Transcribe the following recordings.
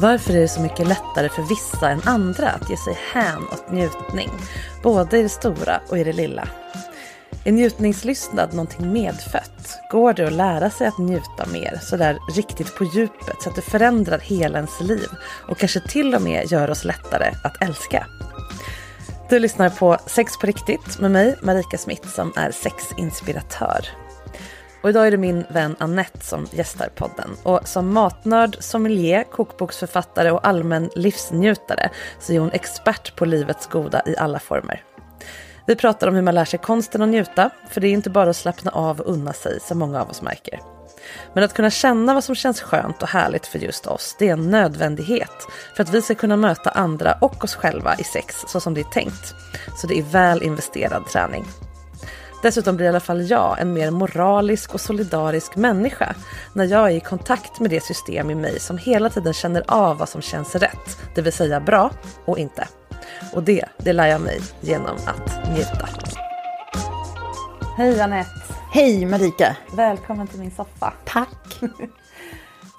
Varför är det så mycket lättare för vissa än andra att ge sig hän åt njutning? Både i det stora och i det lilla. Är njutningslystnad någonting medfött? Går det att lära sig att njuta mer, sådär riktigt på djupet, så att det förändrar hela ens liv och kanske till och med gör oss lättare att älska? Du lyssnar på Sex på riktigt med mig, Marika Smith, som är sexinspiratör. Och idag är det min vän Annette som gästar podden. Och som matnörd, sommelier, kokboksförfattare och allmän livsnjutare så är hon expert på livets goda i alla former. Vi pratar om hur man lär sig konsten att njuta, för det är inte bara att slappna av och unna sig som många av oss märker. Men att kunna känna vad som känns skönt och härligt för just oss, det är en nödvändighet för att vi ska kunna möta andra och oss själva i sex så som det är tänkt. Så det är väl investerad träning. Dessutom blir i alla fall jag en mer moralisk och solidarisk människa när jag är i kontakt med det system i mig som hela tiden känner av vad som känns rätt, det vill säga bra och inte. Och det, det lär jag mig genom att njuta. Hej Anette! Hej Marika! Välkommen till min soffa. Tack!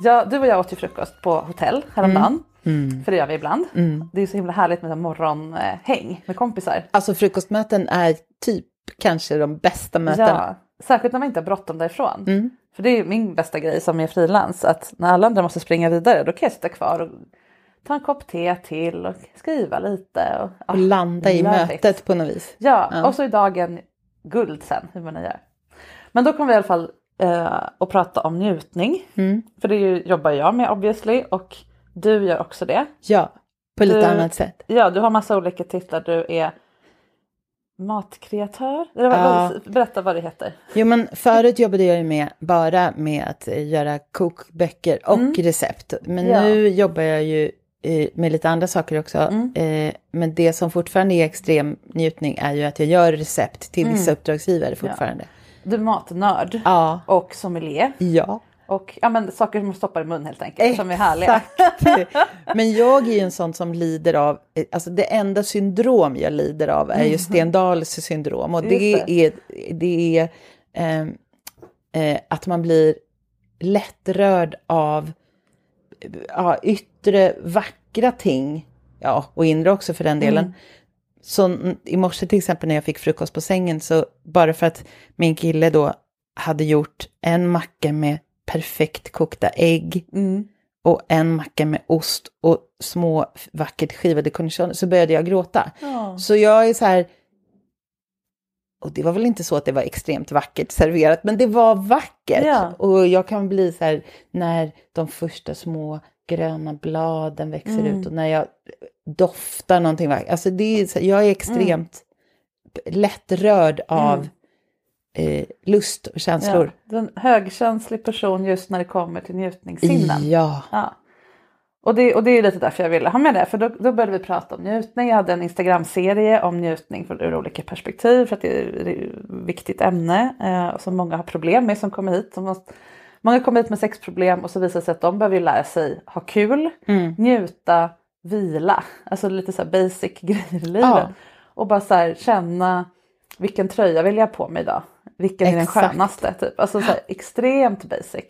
Ja, du och jag åt ju frukost på hotell häromdagen. Mm. För det gör vi ibland. Det är så himla härligt med morgonhäng med kompisar. Alltså frukostmöten är typ kanske de bästa mötena. Ja, särskilt när man inte har bråttom därifrån. Mm. För det är ju min bästa grej som är frilans, att när alla andra måste springa vidare då kan jag sitta kvar och ta en kopp te till och skriva lite. Och, Och landa i love it. mötet på något vis. Ja, Ja. och så är dagen guld sen, hur man gör. Men då kommer vi i alla fall eh, att prata om njutning. Mm. För det ju, jobbar jag med obviously och du gör också det. Ja, på lite Du- annat sätt. Ja, du har massa olika titlar. Du är matkreatör. Eller Ja. Berätta vad det heter. Jo men förut jobbade jag ju med, bara med att göra kokböcker och recept. Men Mm. Ja. nu jobbar jag ju med lite andra saker också. Mm. Eh, men det som fortfarande är extrem njutning är ju att jag gör recept till Mm. vissa uppdragsgivare fortfarande. Du är matnörd Ja. och sommelier. Ja. Och ja, men, saker som man stoppar i mun helt enkelt, som är härliga. Exakt. Men jag är ju en sån som lider av, alltså det enda syndrom jag lider av är ju Stendahls syndrom. Och det, Just är, det är ehm, eh, att man blir lättrörd av ja, yttre vackra ting. Ja, och inre också för den delen. Så mm, i morse till exempel när jag fick frukost på sängen så bara för att min kille då hade gjort en macka med perfekt kokta ägg och en macka med ost och små vackert skivade cornichon så började jag gråta. Så jag är så här, och det var väl inte så att det var extremt vackert serverat, men det var vackert. Ja. Och jag kan bli så här, när de första små gröna bladen växer ut och när jag doftar någonting vackert. Alltså det är, så, jag är extremt lättrörd av eh, lust och känslor. Ja, en högkänslig person just när det kommer till njutningssinnen. Ja. Ja. Och det, och det är lite därför jag ville ha med det, för då, då började vi prata om njutning. Jag hade en Instagram-serie om njutning ur olika perspektiv för att det är, ett viktigt ämne eh, som många har problem med som kommer hit. Som måste, många kommer hit med sexproblem och så visar det sig att de behöver lära sig ha kul, Mm. njuta, vila, alltså lite så basic grejer i livet. Ja. Och bara så här känna vilken tröja vill jag ha på mig idag? Vilken är den skönaste? Typ. Alltså så här, extremt basic.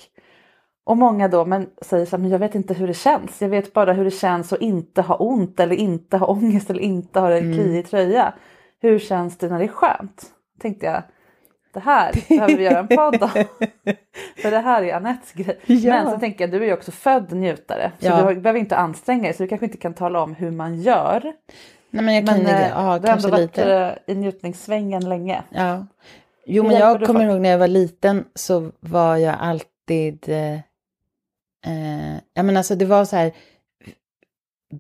Och många då men säger så här, men jag vet inte hur det känns. Jag vet bara hur det känns att inte ha ont eller inte ha ångest eller inte ha en kliig tröja. Hur känns det när det är skönt? Tänkte jag, det här behöver vi göra en podd om. För det här är Anettes grej. Ja. Men så tänker jag, du är ju också född njutare. Så Ja. du behöver inte anstränga dig så du kanske inte kan tala om hur man gör. Nej men jag kan Men eh, ja, du har ändå varit lite. eh, i njutningssvängen länge. Ja. Jo, men jag kommer ihåg när jag var liten så var jag alltid... Eh, eh, ja, men alltså det var så här...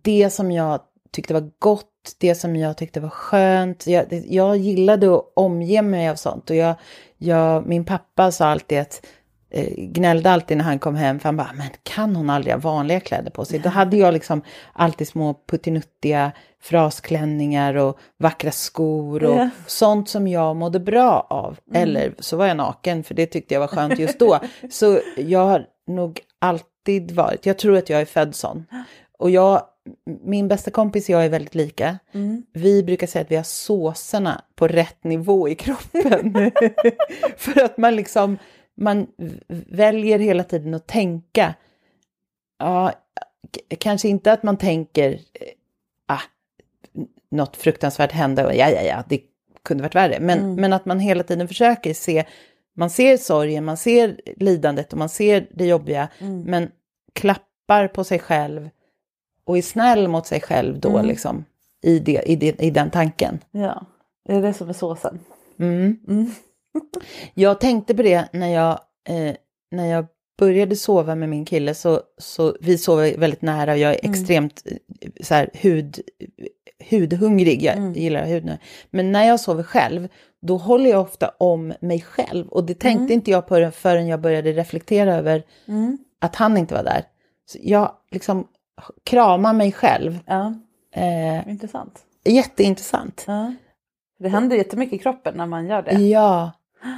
Det som jag tyckte var gott, det som jag tyckte var skönt. Jag, jag gillade att omge mig av sånt. Och jag, jag, min pappa sa alltid att gnällde alltid när han kom hem, för han bara, men kan hon aldrig ha vanliga kläder på sig? Då hade jag liksom alltid små puttinuttiga frasklänningar och vackra skor och Ja. sånt som jag mådde bra av. Eller så var jag naken, för det tyckte jag var skönt just då. så jag har nog alltid varit, jag tror att jag är född sån. Och jag, min bästa kompis och jag är väldigt lika. Vi brukar säga att vi har såserna på rätt nivå i kroppen. För att man liksom, man väljer hela tiden att tänka. Ja, kanske inte att man tänker, eh, ah, något fruktansvärt hände och ja, ja, ja, det kunde varit värre. Men, men att man hela tiden försöker se, man ser sorgen, man ser lidandet och man ser det jobbiga, men klappar på sig själv och är snäll mot sig själv då liksom. I, det, i, det, I den tanken. Ja, det är det som är såsen. Jag tänkte på det när jag, eh, när jag började sova med min kille. Så, så vi sover väldigt nära och jag är extremt eh, så här, hud, hudhungrig. Jag gillar hud nu. Men när jag sover själv, då håller jag ofta om mig själv. Och det tänkte inte jag på förrän jag började reflektera över att han inte var där. Så jag liksom kramar mig själv. Ja, Eh, intressant. jätteintressant. Ja. Det händer jättemycket i kroppen när man gör det. Ja,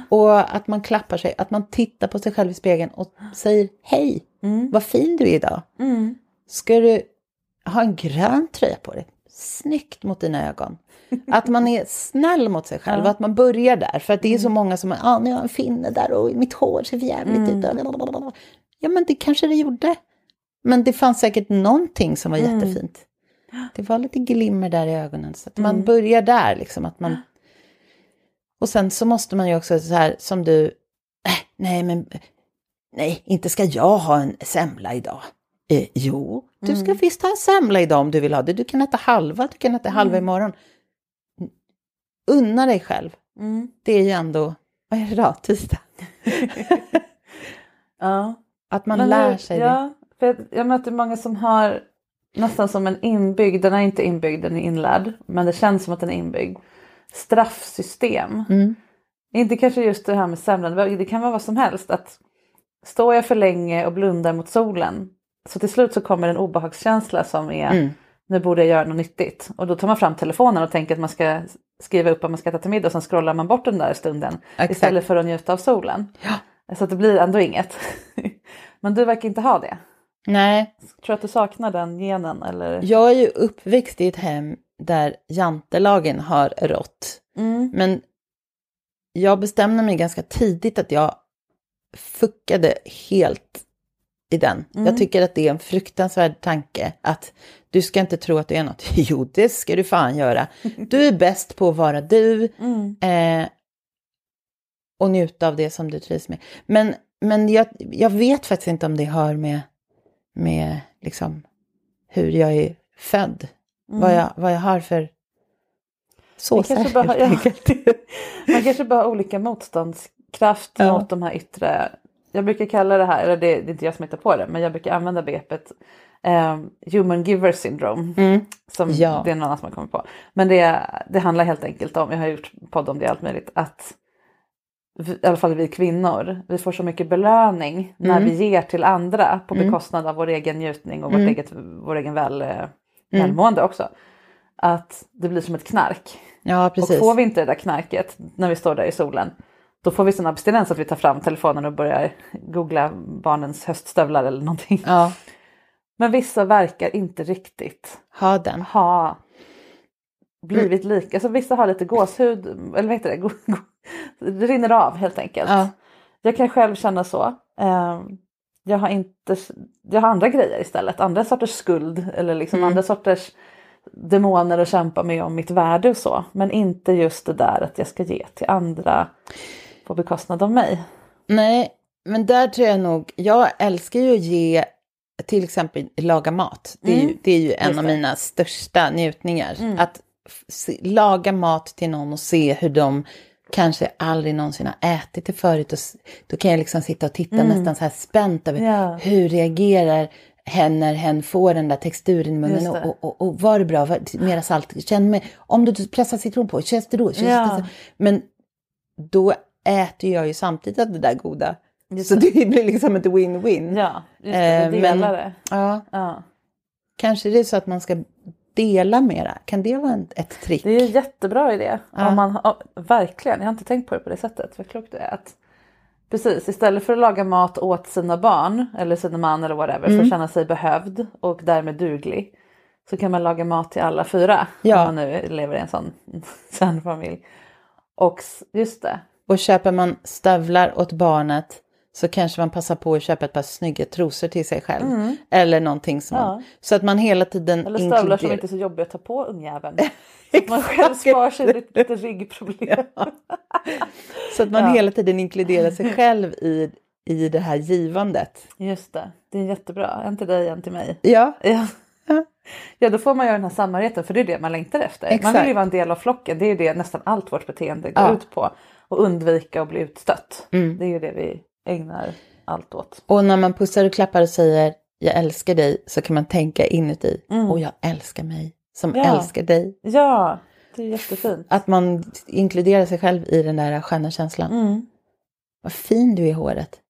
och att man klappar sig, att man tittar på sig själv i spegeln och säger hej, vad fin du är idag. Mm. Ska du ha en grön tröja på dig? Snyggt mot dina ögon. Att man är snäll mot sig själv och att man börjar där. För att det är så många som, ja ah, nu har jag en finne där och mitt hår ser jävligt ut. Ja men det kanske det gjorde. Men det fanns säkert någonting som var jättefint. Det var lite glimmer där i ögonen. Så att man börjar där liksom. Att man... Och sen så måste man ju också så här som du, äh, nej men, nej inte ska jag ha en semla idag. Eh, jo, du ska visst ha en semla idag om du vill ha det. Du kan äta halva, du kan äta halva imorgon. Unna dig själv. Mm. Det är ju ändå, vad är det då, tisdag? Ja. Att man Men lär sig det. ja, För jag, jag möter många som har nästan som en inbyggd, den är inte inbyggd, den är inlärd, men det känns som att den är inbyggd. Straffsystem. Mm. Inte kanske just det här med semlan, det kan vara vad som helst. Att står jag för länge och blundar mot solen så till slut så kommer en obehagskänsla som är Mm. nu borde jag göra något nyttigt. Och då tar man fram telefonen och tänker att man ska skriva upp vad man ska äta till middag och sen scrollar man bort den där stunden Exakt. istället för att njuta av solen. Så att det blir ändå inget. Men du verkar inte ha det. Nej, Tror du att du saknar den genen eller? jag är ju uppväxt i ett hem där jantelagen har rått. Mm. Men jag bestämde mig ganska tidigt att jag fuckade helt i den. Jag tycker att det är en fruktansvärd tanke att du ska inte tro att du är något. Jo, det ska du fan göra. Du är bäst på att vara du eh, och njuta av det som du trivs med. Men, men jag, jag vet faktiskt inte om det hör med, med liksom hur jag är född. Vad, jag, vad jag har för såser kanske, bara, helt ja, enkelt. man kanske bara har olika motståndskraft Ja. mot de här yttre. Jag brukar kalla det här, eller det, det är inte jag som hittar på det, men jag brukar använda begreppet eh, human giver syndrome. Som Mm. Ja. det är någon annan som har kommit på. Men det, det handlar helt enkelt om, jag har gjort podd om det allt möjligt, att vi- i alla fall vi kvinnor, vi får så mycket belöning när Mm. vi ger till andra på bekostnad av vår egen njutning och vårt eget, vår egen väl, välmående också. Att det blir som ett knark. Ja, precis. Och får vi inte det där knarket när vi står där i solen, då får vi sån abstinens att vi tar fram telefonen och börjar googla barnens höststövlar eller någonting. Ja, Men vissa verkar inte riktigt ha den. ha blivit lika. Alltså vissa har lite gåshud, eller vad heter det? Det rinner av helt enkelt. Ja. Jag kan själv känna så. Jag har, inte, jag har andra grejer istället, andra sorters skuld eller liksom Mm. andra sorters demoner att kämpa med om mitt värde och så. Men inte just det där att jag ska ge till andra på bekostnad av mig. Nej, men där tror jag nog, jag älskar ju att ge, till exempel laga mat. Det är ju, det är ju en av mina största njutningar. Att f- se, laga mat till någon och se hur de kanske aldrig någonsin har ätit det förut. Och, då kan jag liksom sitta och titta nästan så här spänt över Ja. hur reagerar hen när hen får den där texturen i munnen det. och, och, och var det bra, var, mera salt, känn med, om du pressar citron på, känns det då? Känns Ja. det, men då äter jag ju samtidigt av det där goda. Just så det. det blir liksom ett win-win. Ja, just det, Eh, men- det. Ja, Ja. kanske det är så att man ska dela mera. Kan det vara ett trick? Det är en jättebra idé. Ja. Om man, har- verkligen, jag har inte tänkt på det på det sättet. Vad klokt det är. Att, precis, istället för att laga mat åt sina barn eller sina man eller whatever Mm. för att känna sig behövd och därmed duglig. Så kan man laga mat till alla fyra. Ja. Om man nu lever i en sån kärnfamilj. Och s- just det. Och köper man stövlar åt barnet så kanske man passar på att köpa ett par snygga trosor till sig själv. Eller någonting som Mm. Ja. Så att man hela tiden Eller stövlar som inkluderar- inte är så jobbiga att ta på ungjäveln. Så att man själv sparar sig lite, lite ryggproblem. Så att man Ja. hela tiden inkluderar sig själv i, i det här givandet. Just det, det är jättebra. En till dig, en till mig. Ja, Ja. Ja. ja, då får man göra den här samhörigheten för det är det man längtar efter. Man Exakt. vill ju vara en del av flocken, det är ju det nästan allt vårt beteende går Ja. ut på. Och undvika att bli utstött. Mm. Det är ju det vi ägnar allt åt. och när man pussar och klappar och säger jag älskar dig så kan man tänka inuti och jag älskar mig som Mm. Ja. älskar dig. Ja, det är jättefint. Att man inkluderar sig själv i den där sköna känslan. Mm. Vad fin du är i håret.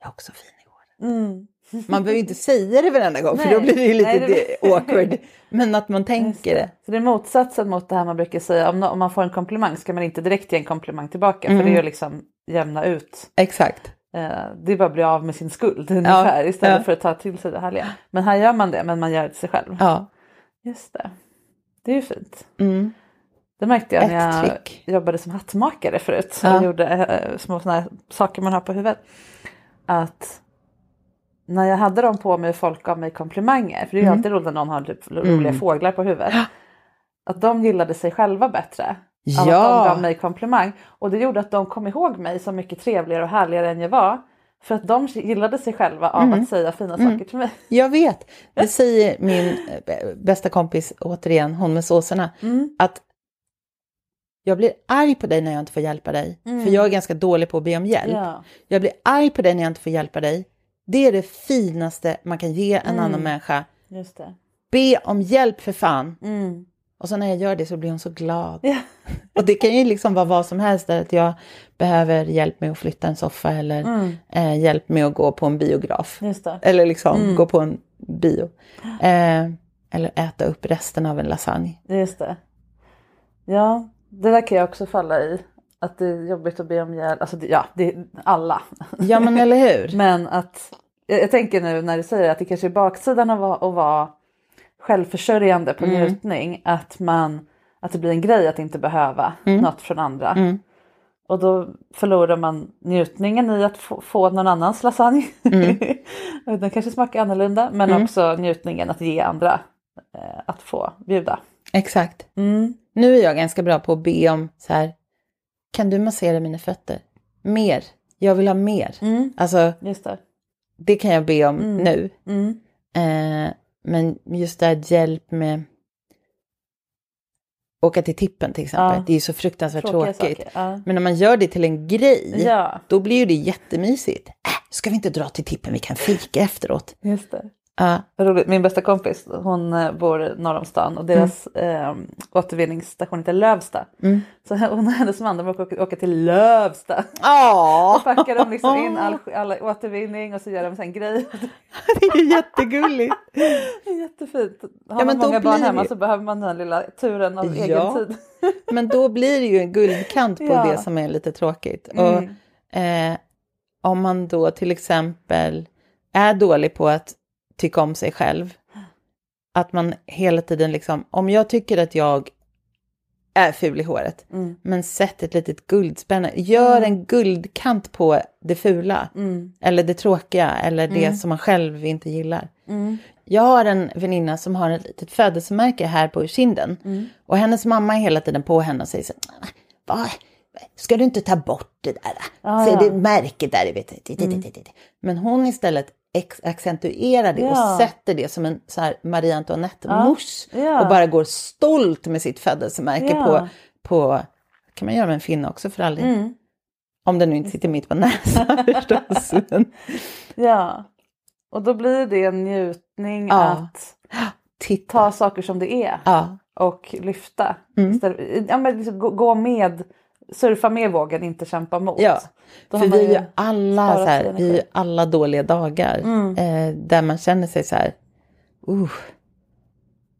Jag är också fin i håret. Mm. Man behöver inte säga det varenda gång för Nej. då blir det ju lite Nej, det awkward. Men att man tänker det. Så det är motsatsen mot det här man brukar säga, om man får en komplimang ska man inte direkt ge en komplimang tillbaka Mm. för det är ju liksom jämna ut. Exakt. Eh, det är bara att bli av med sin skuld ungefär istället ja. för att ta till sig det härliga. Men här gör man det, men man gör det till sig själv. Ja. Just det. Det är ju fint. Mm. Det märkte jag Ett när jag trick. jobbade som hattmakare förut. Ja. Och gjorde eh, små såna här saker man har på huvudet. Att när jag hade dem på mig och folk gav mig komplimanger. För det är ju Mm. alltid roligt när någon har typ roliga fåglar på huvudet. Att de gillade sig själva bättre. Av Ja. att de gav mig komplimang. Och det gjorde att de kom ihåg mig som mycket trevligare och härligare än jag var. För att de gillade sig själva av Mm. att säga fina saker till mig. Jag vet. Det säger min eh, bästa kompis, återigen, hon med såserna. Mm. Att jag blir arg på dig när jag inte får hjälpa dig. För jag är ganska dålig på att be om hjälp. Mm. Ja. Jag blir arg på dig när jag inte får hjälpa dig. Det är det finaste man kan ge en Mm. annan människa. Just det. Be om hjälp för fan. Och så när jag gör det så blir hon så glad. Ja. Och det kan ju liksom vara vad som helst. Att jag behöver hjälp med att flytta en soffa eller Mm. eh, hjälp med att gå på en biograf. Eller liksom Mm. gå på en bio. Eh, eller äta upp resten av en lasagne. Just det. Ja, det där kan jag också falla i. Att det är jobbigt att be om hjälp. Alltså, ja, det är alla. Ja men eller hur? Men att jag, jag tänker nu när du säger att det kanske är baksidan av att vara självförsörjande på Mm. njutning. Att, man, att det blir en grej att inte behöva Mm. något från andra. Och då förlorar man njutningen i att få, få någon annans lasagne. Mm. Den kanske smakar annorlunda men också njutningen att ge andra eh, att få bjuda. Exakt. Mm. Nu är jag ganska bra på att be om så här. Kan du massera mina fötter? Mer. Jag vill ha mer. Mm. Alltså det. det kan jag be om nu. Mm. Eh, men just det här hjälp med åka till tippen till exempel. Ja. Det är ju så fruktansvärt Tråkiga tråkigt. ja. Men om man gör det till en grej, Ja, då blir ju det jättemysigt. Äh, ska vi inte dra till tippen, vi kan fika efteråt. just det. Ja. Vad roligt. Min bästa kompis, hon eh, bor norr om stan och deras eh, återvinningsstation heter Lövsta. Så hon och hennes man de åker, åker till Lövsta. Ja, Och packar de liksom in all, all återvinning och så gör de sen grej. det är ju jättegulligt. Det är jättefint. Har men man många barn hemma det- så behöver man den lilla turen av Ja. egen tid. Men då blir det ju en guldkant på Ja. det som är lite tråkigt. Mm. Och eh, om man då till exempel är dålig på att tycka om sig själv, att man hela tiden liksom, om jag tycker att jag är ful i håret, Mm. men sätt ett litet guldspänne, gör en guldkant på det fula, Mm. eller det tråkiga, eller det som man själv inte gillar. Jag har en väninna som har ett litet födelsemärke här på kinden. Och hennes mamma är hela tiden på henne och säger så här, Va? Ska du inte ta bort det där? Ah, ja. det märket där, vet du. Men hon istället accentuerar det Ja. och sätter det som en så här Marie Antoinette-mousse. Ja. Och bara går stolt med sitt födelsemärke på, på, kan man göra med en finne också för all del. Mm. Om den nu inte sitter mitt på näsan förstås. Ja, och då blir det en njutning att titta. ta saker som det är och lyfta. Mm. Ja, men liksom gå med, surfa med vågen, inte kämpa mot. Ja, Då för vi är ju alla, så här, vi är ju alla dåliga dagar. Mm. Eh, där man känner sig så här, uh,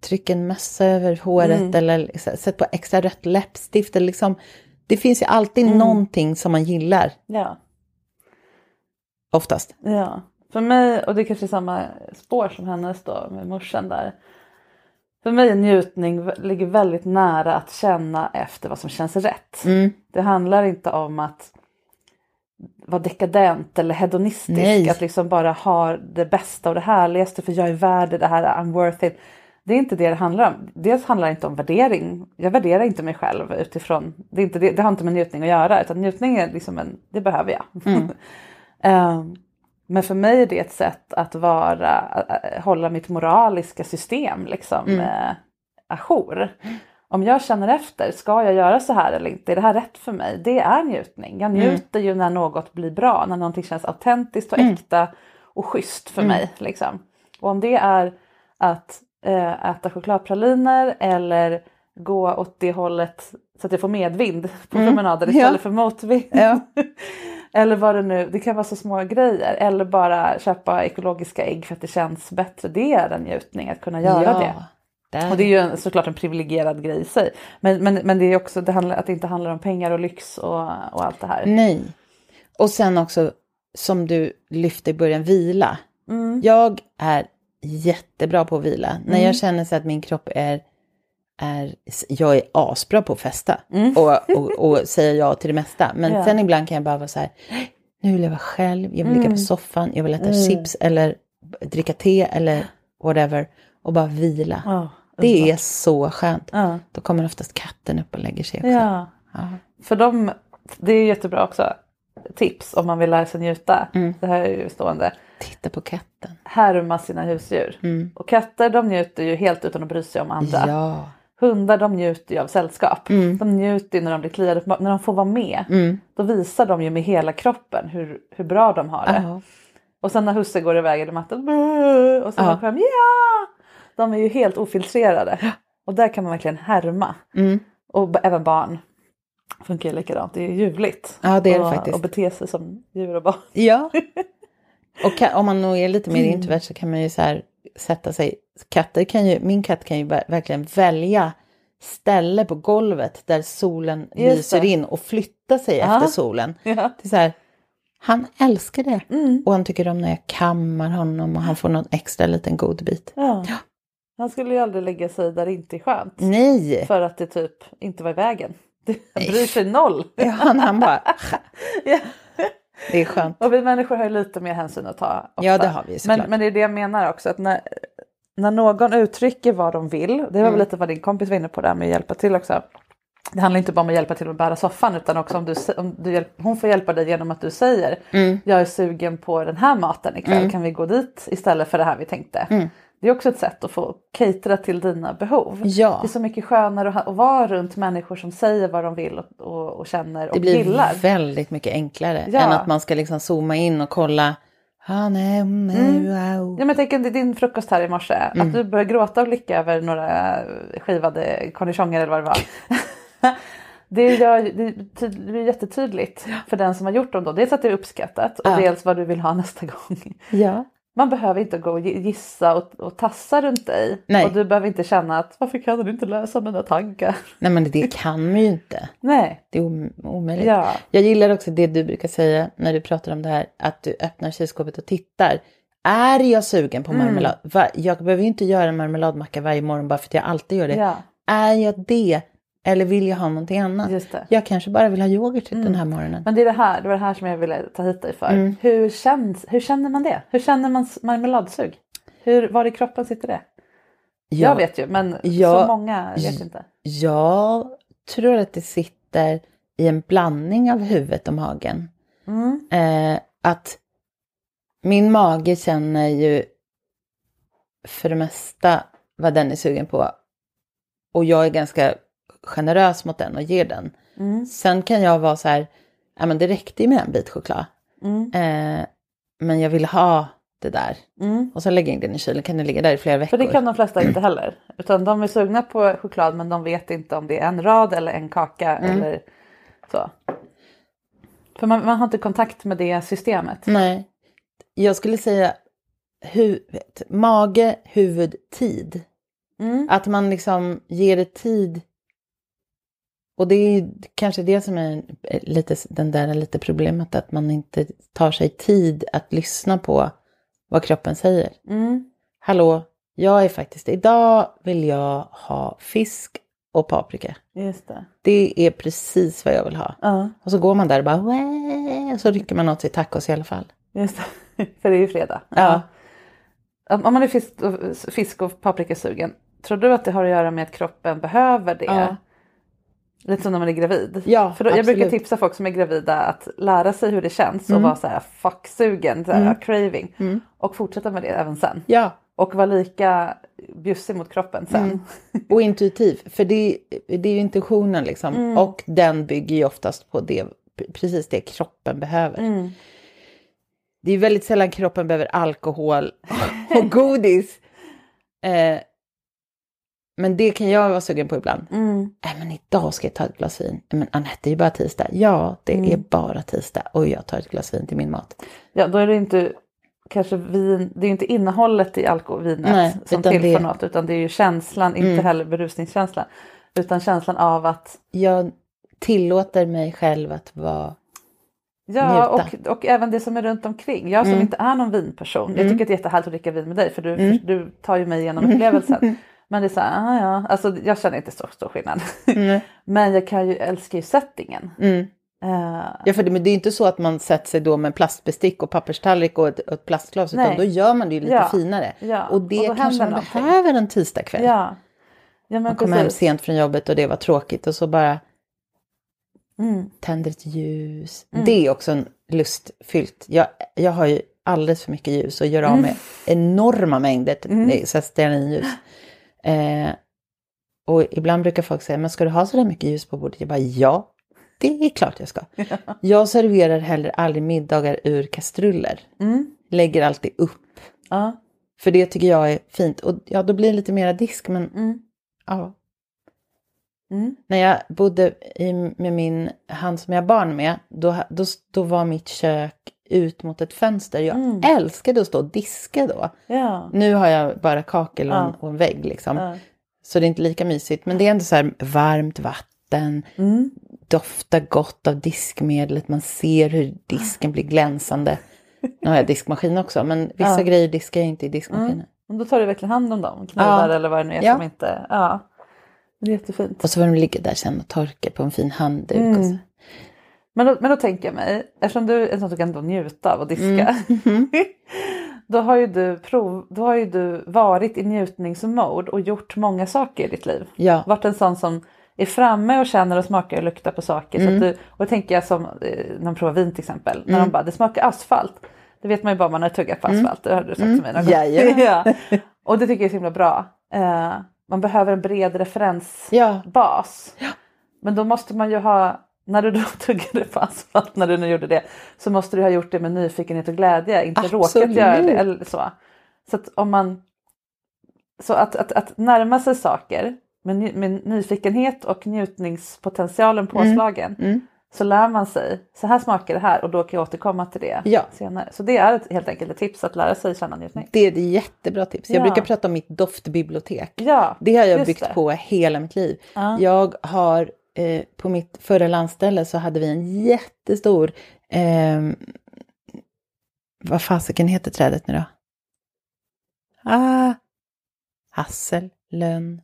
tryck en mössa över håret Mm. eller sätt på extra rött läppstift. Eller liksom, det finns ju alltid Mm. någonting som man gillar, Ja, oftast. ja. För mig, och det är kanske är samma spår som hennes då med morsan där. För mig är njutning ligger väldigt nära att känna efter vad som känns rätt. Mm. Det handlar inte om att vara dekadent eller hedonistisk. Nej. Att liksom bara ha det bästa och det härligaste för jag är värd det här, I'm worth it. Det är inte det det handlar om. Dels handlar det inte om värdering. Jag värderar inte mig själv utifrån, det, är inte det, det har inte med njutning att göra utan njutning är liksom en, det behöver jag. Ehm, men för mig är det ett sätt att vara, äh, hålla mitt moraliska system liksom mm. eh, ajour. Om jag känner efter, ska jag göra så här eller inte? Är det här rätt för mig? Det är njutning. Jag njuter ju när något blir bra, när någonting känns autentiskt och äkta och schysst för mig. Liksom. Och om det är att eh, äta chokladpraliner eller gå åt det hållet så att jag får medvind på promenader istället Ja. för motvind. Ja. eller vad det nu, det kan vara så små grejer. Eller bara köpa ekologiska ägg för att det känns bättre. Det är en njutning att kunna göra det. Där. Och det är ju en, såklart en privilegierad grej i sig. Men, men, men det är också det handlar, att det inte handlar om pengar och lyx och, och allt det här. Nej. Och sen också, som du lyfte i början, vila. Mm. Jag är jättebra på att vila. När jag känner så att min kropp är, är jag är asbra på att festa och, och, och säga ja till det mesta. Men Mm. Ja. sen ibland kan jag bara vara så här, nu vill jag vara själv, jag vill ligga Mm. på soffan, jag vill äta chips eller dricka te eller whatever och bara vila. Ja, det är så skönt. Ja. Då kommer oftast katten upp och lägger sig också. Ja. Ja. För dem, det är jättebra också. Tips om man vill lära sig njuta. Mm. Det här är ju stående. Titta på katten. Härma sina husdjur. Och katter de njuter ju helt utan att bry sig om andra. Ja. Hundar de njuter ju av sällskap. De njuter ju när de blir kliade, när de får vara med. Då visar de ju med hela kroppen hur, hur bra de har det. Ja. Och sen när husse går iväg mattan "Bäh!" och så Ja. ja. fram ja! De är ju helt ofiltrerade. Och där kan man verkligen härma. Mm. Och även barn funkar ju likadant. Det är ljuvligt. Ja, det är det och, faktiskt. Och bete sig som djur och barn. Ja. Och ka- om man nog är lite Mm. mer introvert så kan man ju så här sätta sig. Katter kan ju, min katt kan ju ver- verkligen välja ställe på golvet där solen Just lyser det. in och flytta sig Ja. efter solen. Ja. Det är så här, han älskar det. Mm. Och han tycker om när jag kammar honom och han får någon extra liten god bit. Ja. Han skulle ju aldrig lägga sig där det inte är skönt. Nej! För att det typ inte var i vägen. Det bryr sig noll. Ja, han, han bara, Ja. det är skönt. Och vi människor har ju lite mer hänsyn att ta. Ofta. Ja, det har vi såklart. men, men det är det jag menar också. Att när, när någon uttrycker vad de vill. Det var Mm. väl lite vad din kompis var inne på där med att hjälpa till också. Det handlar inte bara om att hjälpa till att bära soffan utan också om du, om du hon får hjälpa dig genom att du säger Mm. jag är sugen på den här maten ikväll, kan vi gå dit istället för det här vi tänkte. Mm. Det är också ett sätt att få catera till dina behov. Ja. Det är så mycket skönare att, att vara runt människor som säger vad de vill och, och, och känner och Det blir gillar. väldigt mycket enklare Ja. än att man ska liksom zooma in och kolla Ah, nej, nej, Mm. wow. Ja, men jag tänker din frukost här i morse. Mm. Att du börjar gråta av lycka över några skivade cornichoner eller vad det var. det, gör, det, det blir jättetydligt för den som har gjort dem då. Dels att det är uppskattat och Ja. dels vad du vill ha nästa gång. Ja. Man behöver inte gå och gissa och, och tassa runt dig. Nej. Och du behöver inte känna att varför kan du inte läsa mina tankar? Nej men det kan man ju inte. Nej. Det är om- omöjligt. Ja. Jag gillar också det du brukar säga när du pratar om det här, att du öppnar kylskåpet och tittar. Är jag sugen Mm. på marmelad? Va? Jag behöver ju inte göra en marmeladmacka varje morgon bara för att jag alltid gör det. Ja. Är jag det? Eller vill jag ha någonting annat? Just det. Jag kanske bara vill ha yoghurt till den här morgonen. Men det är det här, det var det här som jag ville ta hit dig för. Mm. Hur, känns, hur känner man det? Hur känner man marmeladsug? Hur, var i kroppen sitter det? Jag vet ju men Ja. så många vet inte. Jag tror att det sitter i en blandning av huvudet och magen. Mm. Eh, att min mage känner ju för det mesta vad den är sugen på. Och jag är ganska generös mot den och ger den. Mm. Sen kan jag vara så här, ja men det räckte ju med en bit choklad. Mm. Eh, men jag vill ha det där. Mm. Och så lägger jag in den i kylen, kan den ligga där i flera veckor. För det kan de flesta inte heller. Utan de är sugna på choklad men de vet inte om det är en rad eller en kaka Mm. eller så. För man, man har inte kontakt med det systemet. Nej. Jag skulle säga hu- mage, huvud, tid. Mm. Att man liksom ger det tid. Och det är kanske det som är lite den där lite problemet att man inte tar sig tid att lyssna på vad kroppen säger. Mm. Hallå, jag är faktiskt, idag vill jag ha fisk och paprika. Just det. Det är precis vad jag vill ha. Ja, Och så går man där och bara och så rycker man åt sig tacos i alla fall. just det. För det är ju fredag. Ja. Om om man är fisk och, fisk och paprikasugen, tror du att det har att göra med att kroppen behöver det? Ja. Lite som när man är gravid. Ja, För då, jag brukar tipsa folk som är gravida att lära sig hur det känns och Mm. vara så här fuck-sugen, så här, Mm. craving. Mm. Och fortsätta med det även sen. Ja, Och vara lika bjussig mot kroppen sen. Mm. och intuitiv. För det, det är ju intuitionen liksom. Mm. Och den bygger ju oftast på det, precis det kroppen behöver. Mm. Det är väldigt sällan kroppen behöver alkohol och godis. Eh, men det kan jag vara sugen på ibland. Mm. Nej men idag ska jag ta ett glas vin. Men Anette, det är ju bara tisdag. Ja, det Mm. är bara tisdag. Och jag tar ett glas vin till min mat. Ja, då är det inte kanske vin, det är inte innehållet i alkoholvinet Nej, som tillför det- något utan det är ju känslan, inte Mm. heller berusningskänslan. Utan känslan av att Jag tillåter mig själv att vara... Ja, och, och även det som är runt omkring. Jag som Mm. inte är någon vinperson. Jag Mm. tycker att det är jättehärligt att dricka vin med dig för du, Mm. för du tar ju mig igenom upplevelsen. Men det är så här, ah, ja, alltså jag känner inte så stor skillnad. Mm. Men jag kan ju älska ju settingen. Mm. Eh, Ja, för det, men det är inte så att man sätter sig då med plastbestick och papperstallrik och ett, ett plastglas, utan Nej. då gör man det ju lite Ja. finare. Ja, Och det och kanske man någonting. behöver en tisdagkväll. ja. ja, man kommer hem sent från jobbet och det var tråkigt och så bara Mm. tänder ett ljus. Mm. Det är också en lustfyllt. Jag, jag har ju alldeles för mycket ljus och gör av Mm. med enorma mängder Mm. mm. stearinljus. Eh, och ibland brukar folk säga, men ska du ha så där mycket ljus på bordet? Jag bara, ja, det är klart jag ska. Jag serverar heller aldrig middagar ur kastruller. Mm. Lägger alltid upp. Ja. För det tycker jag är fint. Och ja, då blir det lite mera disk, men Mm. ja. Mm. När jag bodde i, med min, han som jag har barn med, då, då, då var mitt kök ut mot ett fönster. Jag Mm. älskade att stå och diska då. Ja. Nu har jag bara kakel och, Ja. och en vägg liksom. Ja. Så det är inte lika mysigt. Men det är ändå så här varmt vatten, Mm. doftar gott av diskmedlet, man ser hur disken blir glänsande. Nu har jag diskmaskin också, men vissa grejer diskar jag inte i diskmaskinen. Mm. Och då tar du verkligen hand om dem, knivar eller vad det nu är Ja. som inte... Ja. Det är jättefint. Och så får de ligga där sen och torka på en fin handduk. Mm. Så. Men då, men då tänker jag mig, eftersom du är en sån som kan njuta av att diska. Mm. då, har ju du prov, då har ju du varit i njutningsmode och gjort många saker i ditt liv. Ja. Varit en sån som är framme och känner och smakar och luktar på saker. Så Mm. att du, och tänker jag som eh, när de provar vin till exempel. När Mm. de bara, det smakar asfalt. Det vet man ju bara man har tuggat på Mm. asfalt. Det har du sagt Mm. till mig någon gång. Jajamän. ja. Och det tycker jag är så himla bra. Eh, man behöver en bred referensbas. Ja. Men då måste man ju ha när du då tuggade på asfalt, när du nu gjorde det, så måste du ha gjort det med nyfikenhet och glädje, inte råkat Absolut. göra det. Eller så så att, om man, så att, att, att närma sig saker med, med nyfikenhet och njutningspotentialen påslagen Mm. så lär man sig, så här smakar det här och då kan jag återkomma till det Ja. senare. Så det är ett, helt enkelt ett tips att lära sig känna njutning. Det är ett jättebra tips. Jag Ja. brukar prata om mitt doftbibliotek. Ja, Det har jag byggt det. på hela mitt liv. Jag har eh, på mitt förra landställe så hade vi en jättestor, eh, vad fasiken heter trädet nu då? Ah, hassel, lönn,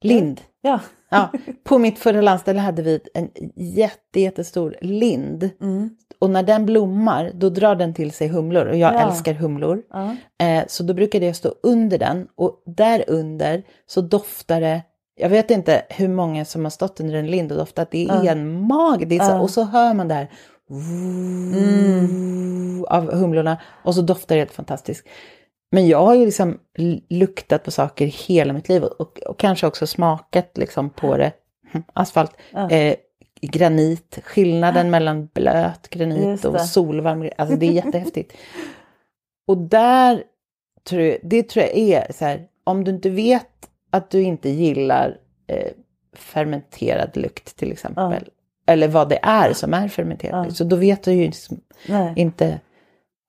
lind. Ja. Ja, på mitt förra landställe hade vi en jätte, jättestor lind. Mm. Och när den blommar, då drar den till sig humlor. Och jag Ja. älskar humlor. Ja. Eh, så då brukade jag stå under den. Och där under så doftar det, jag vet inte hur många som har stått under en lind och doftat. Det är en mag. Det är så, Och så hör man det här av humlorna. Och så doftar det helt fantastiskt. Men jag har ju liksom luktat på saker hela mitt liv och, och kanske också smakat liksom på det. Hm, Asfalt, eh, granit, skillnaden mellan blöt granit och solvarm granit. Alltså det är jättehäftigt. och där tror jag, det tror jag är så här, om du inte vet att du inte gillar eh, fermenterad lukt till exempel. Eller vad det är som är fermenterad. Så då vet du ju liksom inte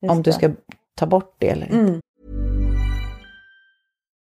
om du ska ta bort det eller inte.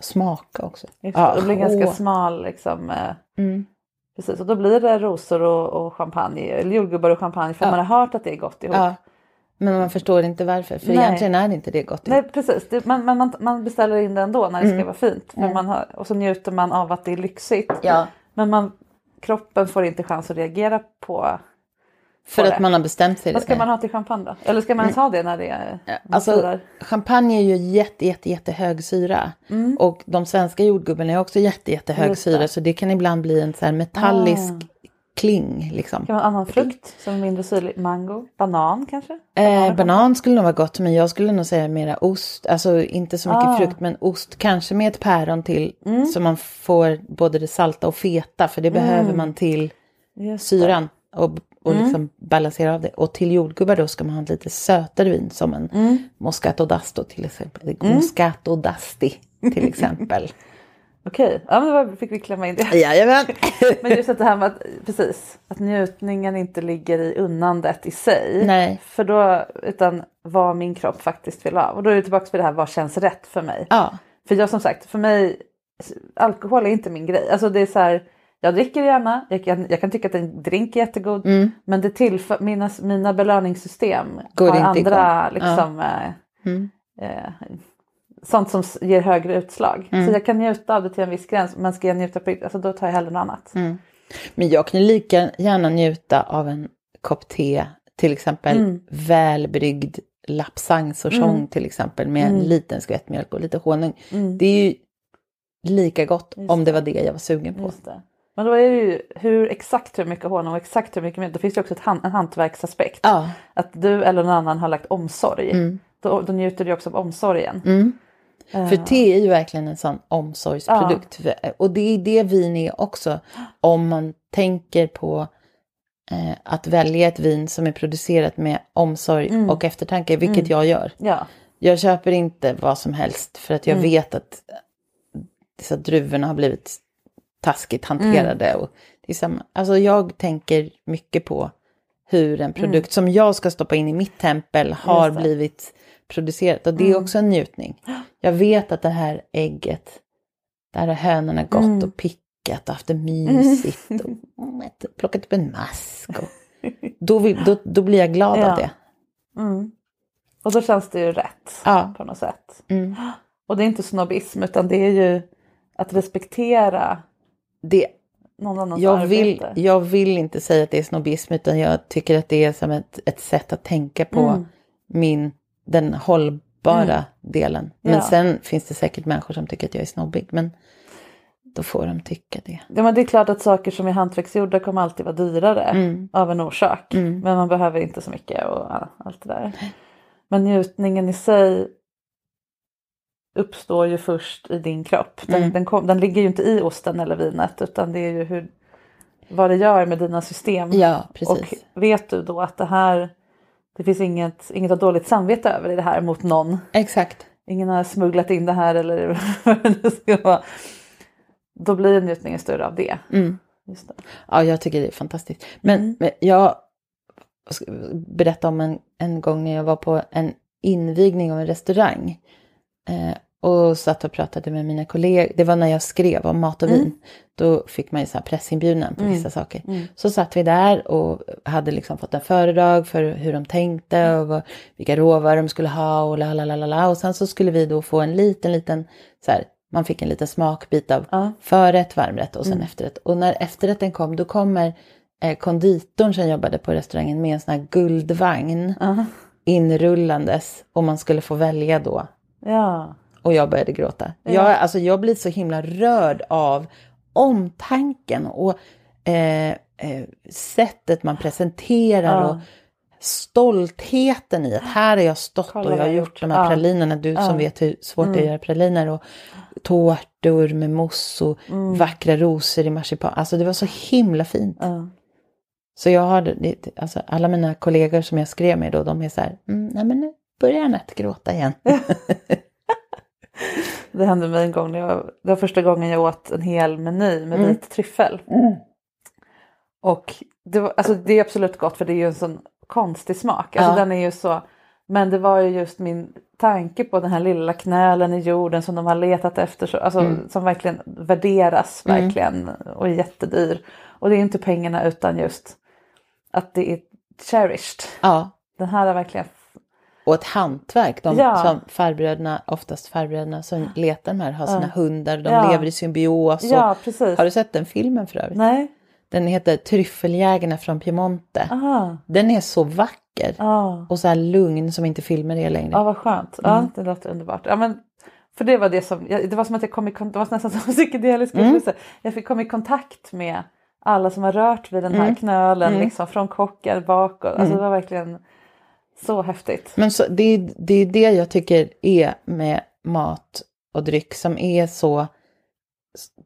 Smaka också. Just det, det blir ganska åh. smal liksom. eh, Mm. Precis, och då blir det rosor och, och champagne, eller jordgubbar och champagne för Ja. man har hört att det är gott ihop. Ja. Men man förstår inte varför, för Nej. egentligen är det inte det gott. Nej precis, det, man, man, man, beställer in det ändå när det Mm. ska vara fint. För man har, och så njuter man av att det är lyxigt. Ja. Men man, kroppen får inte chans att reagera på För att det. man har bestämt sig. Vad ska det. man ha till champagne då? Eller ska man ens ha det när det är Alltså, champagne är ju jätte, jätte, jätte hög syra. Och de svenska jordgubbarna är också jätte, jätte hög Mm. Syra. Så det kan ibland bli en så här metallisk Ah. kling. Liksom. Kan man ha annan frukt som är mindre syrlig? Mango? Banan kanske? Eh, banan skulle nog vara gott, men jag skulle nog säga mera ost. Alltså inte så mycket Ah. frukt, men ost. Kanske med ett päron till. Mm. Så man får både det salta och feta, för det behöver man till Just det. Mm. Och, och liksom balansera av det. Och till jordgubbar då ska man ha lite sötare vin som en Mm. Moscato d'Asto till exempel. Moscato d'Asti till exempel. Okej, ja, men då fick vi klämma in det. Jajamän. Men just att det här med att, precis, att njutningen inte ligger i unnandet i sig. Nej. För då, utan vad min kropp faktiskt vill ha. Och då är det tillbaka till det här, vad känns rätt för mig? Ja. För jag som sagt, för mig, alkohol är inte min grej. Alltså det är så här, jag dricker gärna, jag kan, jag kan tycka att en drink är jättegod. Men det tillför, mina, mina belöningssystem Mm. Går har andra igång. Ja. liksom, eh, Mm. eh, sånt som ger högre utslag. Mm. Så jag kan njuta av det till en viss gräns. Men ska jag njuta på alltså då tar jag hellre något annat. Mm. Men jag kan lika gärna njuta av en kopp te, till exempel Mm. välbryggd lapsangsorsong till exempel med Mm. en liten skvätt mjölk och lite honung. Det är ju lika gott Just om det var det jag var sugen på. Men då är det ju hur, exakt hur mycket honung och exakt hur mycket mjölk. Då finns det också ett, han- en hantverksaspekt. Ja. Att du eller någon annan har lagt omsorg. Mm. Då, då njuter du också av omsorgen. För te är ju verkligen en sån omsorgsprodukt. Och det är det vin är också. Om man tänker på eh, att välja ett vin som är producerat med omsorg och eftertanke, vilket jag gör. Ja. Jag köper inte vad som helst för att jag vet att dessa druvorna har blivit taskigt hanterade. Och det är samma. Alltså jag tänker mycket på hur en produkt som jag ska stoppa in i mitt tempel har blivit producerat. Och det är också en njutning. Jag vet att det här ägget, där har hönorna gått och pickat och haft det mysigt. Och mm, plockat upp en mask. Och, då, vill, då, då blir jag glad Ja. av det. Och då känns det ju rätt Ja. på något sätt. Mm. Och det är inte snobbism utan det är ju att respektera det någon annans jag, vill, arbete. jag vill inte säga att det är snobbism utan jag tycker att det är som ett, ett sätt att tänka på Mm. min, den hållbara delen. Men Ja. sen finns det säkert människor som tycker att jag är snobbig. Men då får de tycka det. Ja, men det är klart att saker som är hantverksgjorda kommer alltid vara dyrare Mm. av en orsak. Men man behöver inte så mycket och allt det där. Men njutningen i sig uppstår ju först i din kropp. Den, Mm. den, kom, den ligger ju inte i osten eller vinet utan det är ju hur, vad det gör med dina system. Ja, precis. Och vet du då att det här, det finns inget, inget att dåligt samvete över i det här mot någon. Exakt. Ingen har smugglat in det här eller vad det ska vara. Då blir njutningen större av det. Mm. Det. Ja, jag tycker det är fantastiskt. Men, Mm. men jag ska berätta om en, en gång när jag var på en invigning av en restaurang. Eh, och satt och pratade med mina kollegor. Det var när jag skrev om mat och Mm. vin. Då fick man ju så här pressinbjudan på vissa saker. Så satt vi där och hade liksom fått en föredrag för hur de tänkte och vad, vilka råvaror de skulle ha och la la la la la. Och sen så skulle vi då få en liten, liten så här, man fick en liten smakbit av Ja. förrätt, varmrätt och sen efterrätt. Och när efterrätten kom då kommer eh, konditorn som jobbade på restaurangen med en sån här guldvagn Ja. inrullandes och man skulle få välja då. Ja. Och jag började gråta. Jag, alltså, jag blir så himla rörd av omtanken och eh, eh, sättet man presenterar Ja. och stoltheten i att här har jag stått Kolla och jag har gjort de här Ja. pralinerna. Du som vet hur svårt det är att göra praliner och tårtor med mousse och vackra rosor i marsipan. Alltså det var så himla fint. Ja. Så jag har, alltså alla mina kollegor som jag skrev med då, de är så här, mm, nej men börjar Anette gråta igen. Det hände mig en gång, när jag, det var första gången jag åt en hel meny med vit tryffel. Och det, var, alltså det är absolut gott för det är ju en sån konstig smak. Alltså Ja. den är ju så, men det var ju just min tanke på den här lilla knölen i jorden som de har letat efter, så, alltså, som verkligen värderas verkligen och är jättedyr. Och det är inte pengarna utan just att det är cherished. Ja, Den här är verkligen och ett hantverk. De Ja. som farbröderna, oftast farbröderna som letar här, har sina hundar, de Ja. lever i symbios. Och, Ja, precis. Har du sett den filmen för övrigt? Nej. Den heter Tryffeljägarna från Piemonte. Aha. Den är så vacker Ja. och så här lugn som inte filmer är längre. Ja vad skönt. Ja det låter underbart. Ja, men, för det var det som, det var som att jag kom i kontakt, det var nästan som psykedelisk upplevelse. Jag fick komma i kontakt med alla som har rört vid den här knölen liksom från kockar bakåt. Alltså det var verkligen så häftigt. Men så, det, är- det är det jag tycker är med mat och dryck som är så,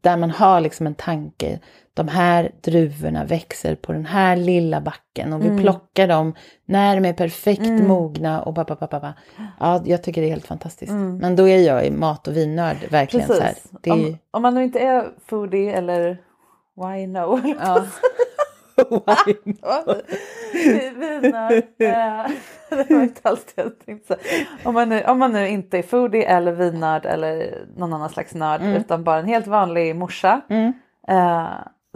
där man har liksom en tanke. De här druvorna växer på den här lilla backen och vi plockar dem när de är perfekt mogna och pappa, pappa, pappa. Ja, jag tycker det är helt fantastiskt. Men då är jag i mat och vinnörd verkligen så här. Precis. Det är, Om, om man nu inte är foodie eller why no? ja. Eh, det var inte alls det jag tänkte säga. Om man, nu, om man nu inte är foodie eller vinörd eller någon annan slags nörd utan bara en helt vanlig morsa eh,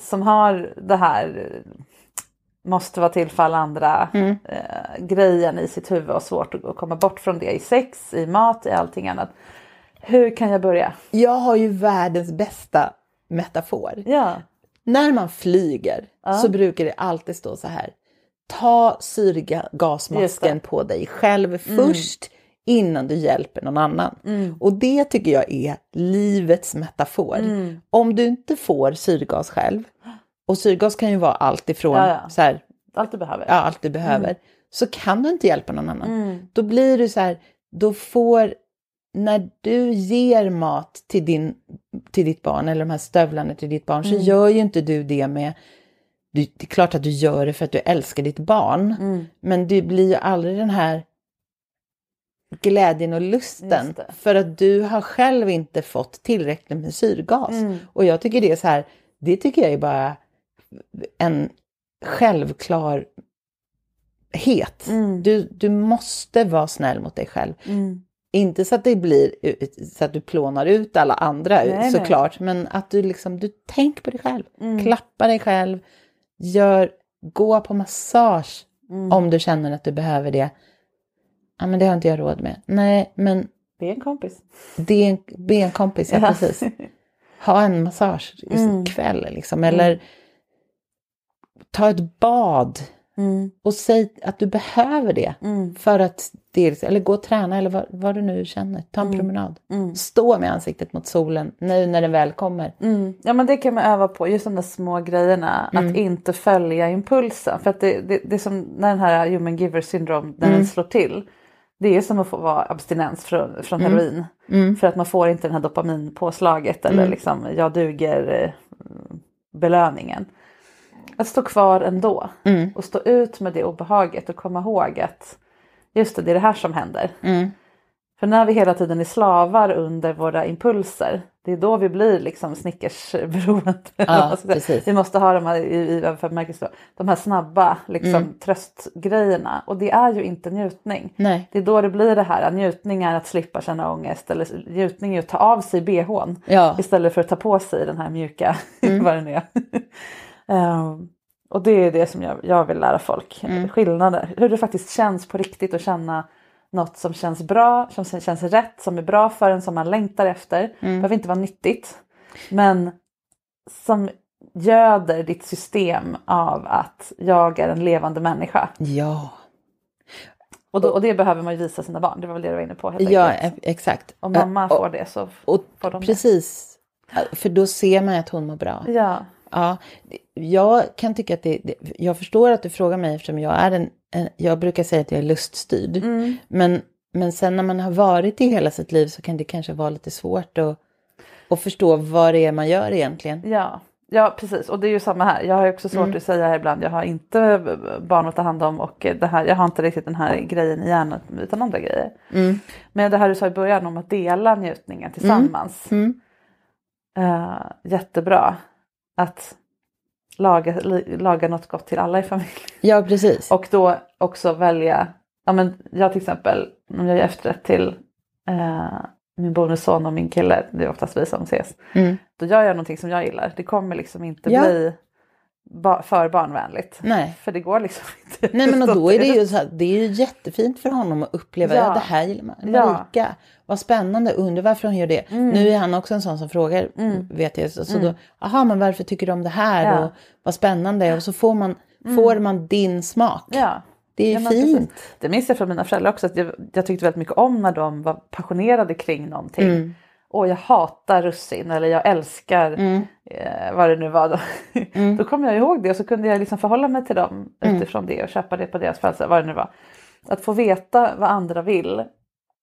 som har det här måste vara till för alla andra eh, grejen i sitt huvud och svårt att, att komma bort från det i sex, i mat, i allting annat. Hur kan jag börja? Jag har ju världens bästa metafor. Ja, När man flyger så brukar det alltid stå så här. Ta syrgasmasken på dig själv först innan du hjälper någon annan. Och det tycker jag är livets metafor. Om du inte får syrgas själv, och syrgas kan ju vara allt ifrån Ja, ja. Så här, allt du behöver. ja, allt du behöver, så kan du inte hjälpa någon annan. Då blir du så här, då får, när du ger mat till, din, till ditt barn, eller de här stövlarna till ditt barn, så gör ju inte du det med du, det är klart att du gör det för att du älskar ditt barn. Mm. Men det blir ju aldrig den här glädjen och lusten. För att du har själv inte fått tillräckligt med syrgas. Mm. Och jag tycker det är så här, det tycker jag är bara en självklar het. Mm. Du, du måste vara snäll mot dig själv. Mm. Inte så att det blir så att du plånar ut alla andra Nej, nej. såklart, men att du liksom, du tänker på dig själv. Mm. Klappa dig själv, gör, gå på massage Mm. om du känner att du behöver det. Ja, men det har inte jag råd med. Nej, men är en kompis. det är en, be en kompis, ja, precis. Ha en massage Mm. kväll liksom, eller ta ett bad Mm. och säg att du behöver det. Mm. För att är, eller gå och träna eller vad, vad du nu känner. Ta en promenad. Mm. Stå med ansiktet mot solen nu när den väl kommer. Mm. Ja men det kan man öva på, just de där små grejerna. Att inte följa impulsen. För att det, det, det är som när den här human giver syndrome, när den slår till. Det är som att få vara abstinens från, från heroin. För att man får inte den här dopaminpåslaget eller liksom jag duger eh, belöningen. Att stå kvar ändå och stå ut med det obehaget och komma ihåg att just det, det är det här som händer. För när vi hela tiden är slavar under våra impulser, det är då vi blir liksom snickersberoende. Ja, vi måste ha de här, i, de här snabba liksom, tröstgrejerna. Och det är ju inte njutning. Nej. Det är då det blir det här, njutning är att slippa känna ångest eller njutning är att ta av sig bhn Ja. istället för att ta på sig den här mjuka, vad det nu är. Ehm, och det är det som jag, jag vill lära folk, skillnader, hur det faktiskt känns på riktigt att känna något som känns bra, som känns rätt, som är bra för en, som man längtar efter. Det behöver inte vara nyttigt, men som göder ditt system av att jag är en levande människa. Ja, Och, då, och det behöver man ju visa sina barn, det var väl det du var inne på helt ja enkelt. exakt. Om mamma Ja, får det så och, får de det. Precis, för då ser man att hon mår bra. Ja. Ja, jag kan tycka att det, det jag förstår att du frågar mig eftersom jag är en, en jag brukar säga att jag är luststyrd. Mm. Men, men sen när man har varit i hela sitt liv så kan det kanske vara lite svårt att, att förstå vad det är man gör egentligen. Ja, ja precis och det är ju samma här. Jag har ju också Mm. svårt att säga ibland. Jag har inte barn att ta hand om och det här, jag har inte riktigt den här grejen i hjärnan utan andra grejer. Mm. Men det här du sa i början om att dela njutningen tillsammans. Mm. Eh, jättebra. Att laga, laga något gott till alla i familjen. Ja, precis. Och då också välja, ja men jag till exempel, om jag gör efterrätt till eh, min bonusson och min kille, det är oftast vi som ses. Mm. Då gör jag någonting som jag gillar. Det kommer liksom inte Ja. bli för barnvänligt. Nej. För det går liksom inte. Nej men och då är det ju så här, det är ju jättefint för honom att uppleva, ja, det här gillar man. Ja. Marika, vad spännande, undrar varför hon gör det. Nu är han också en sån som frågar, vet jag. Så, så då, aha men varför tycker du om det här Ja. och vad spännande. Och så får man, får man din smak. Ja. Det är Ja, fint. precis. Det minns jag från mina föräldrar också. Att jag, jag tyckte väldigt mycket om när de var passionerade kring någonting. Mm. Och jag hatar russin eller jag älskar Mm. eh, vad det nu var. Då. då kom jag ihåg det och så kunde jag liksom förhålla mig till dem Mm. utifrån det och köpa det på deras födelsedag. Vad det nu var. Att få veta vad andra vill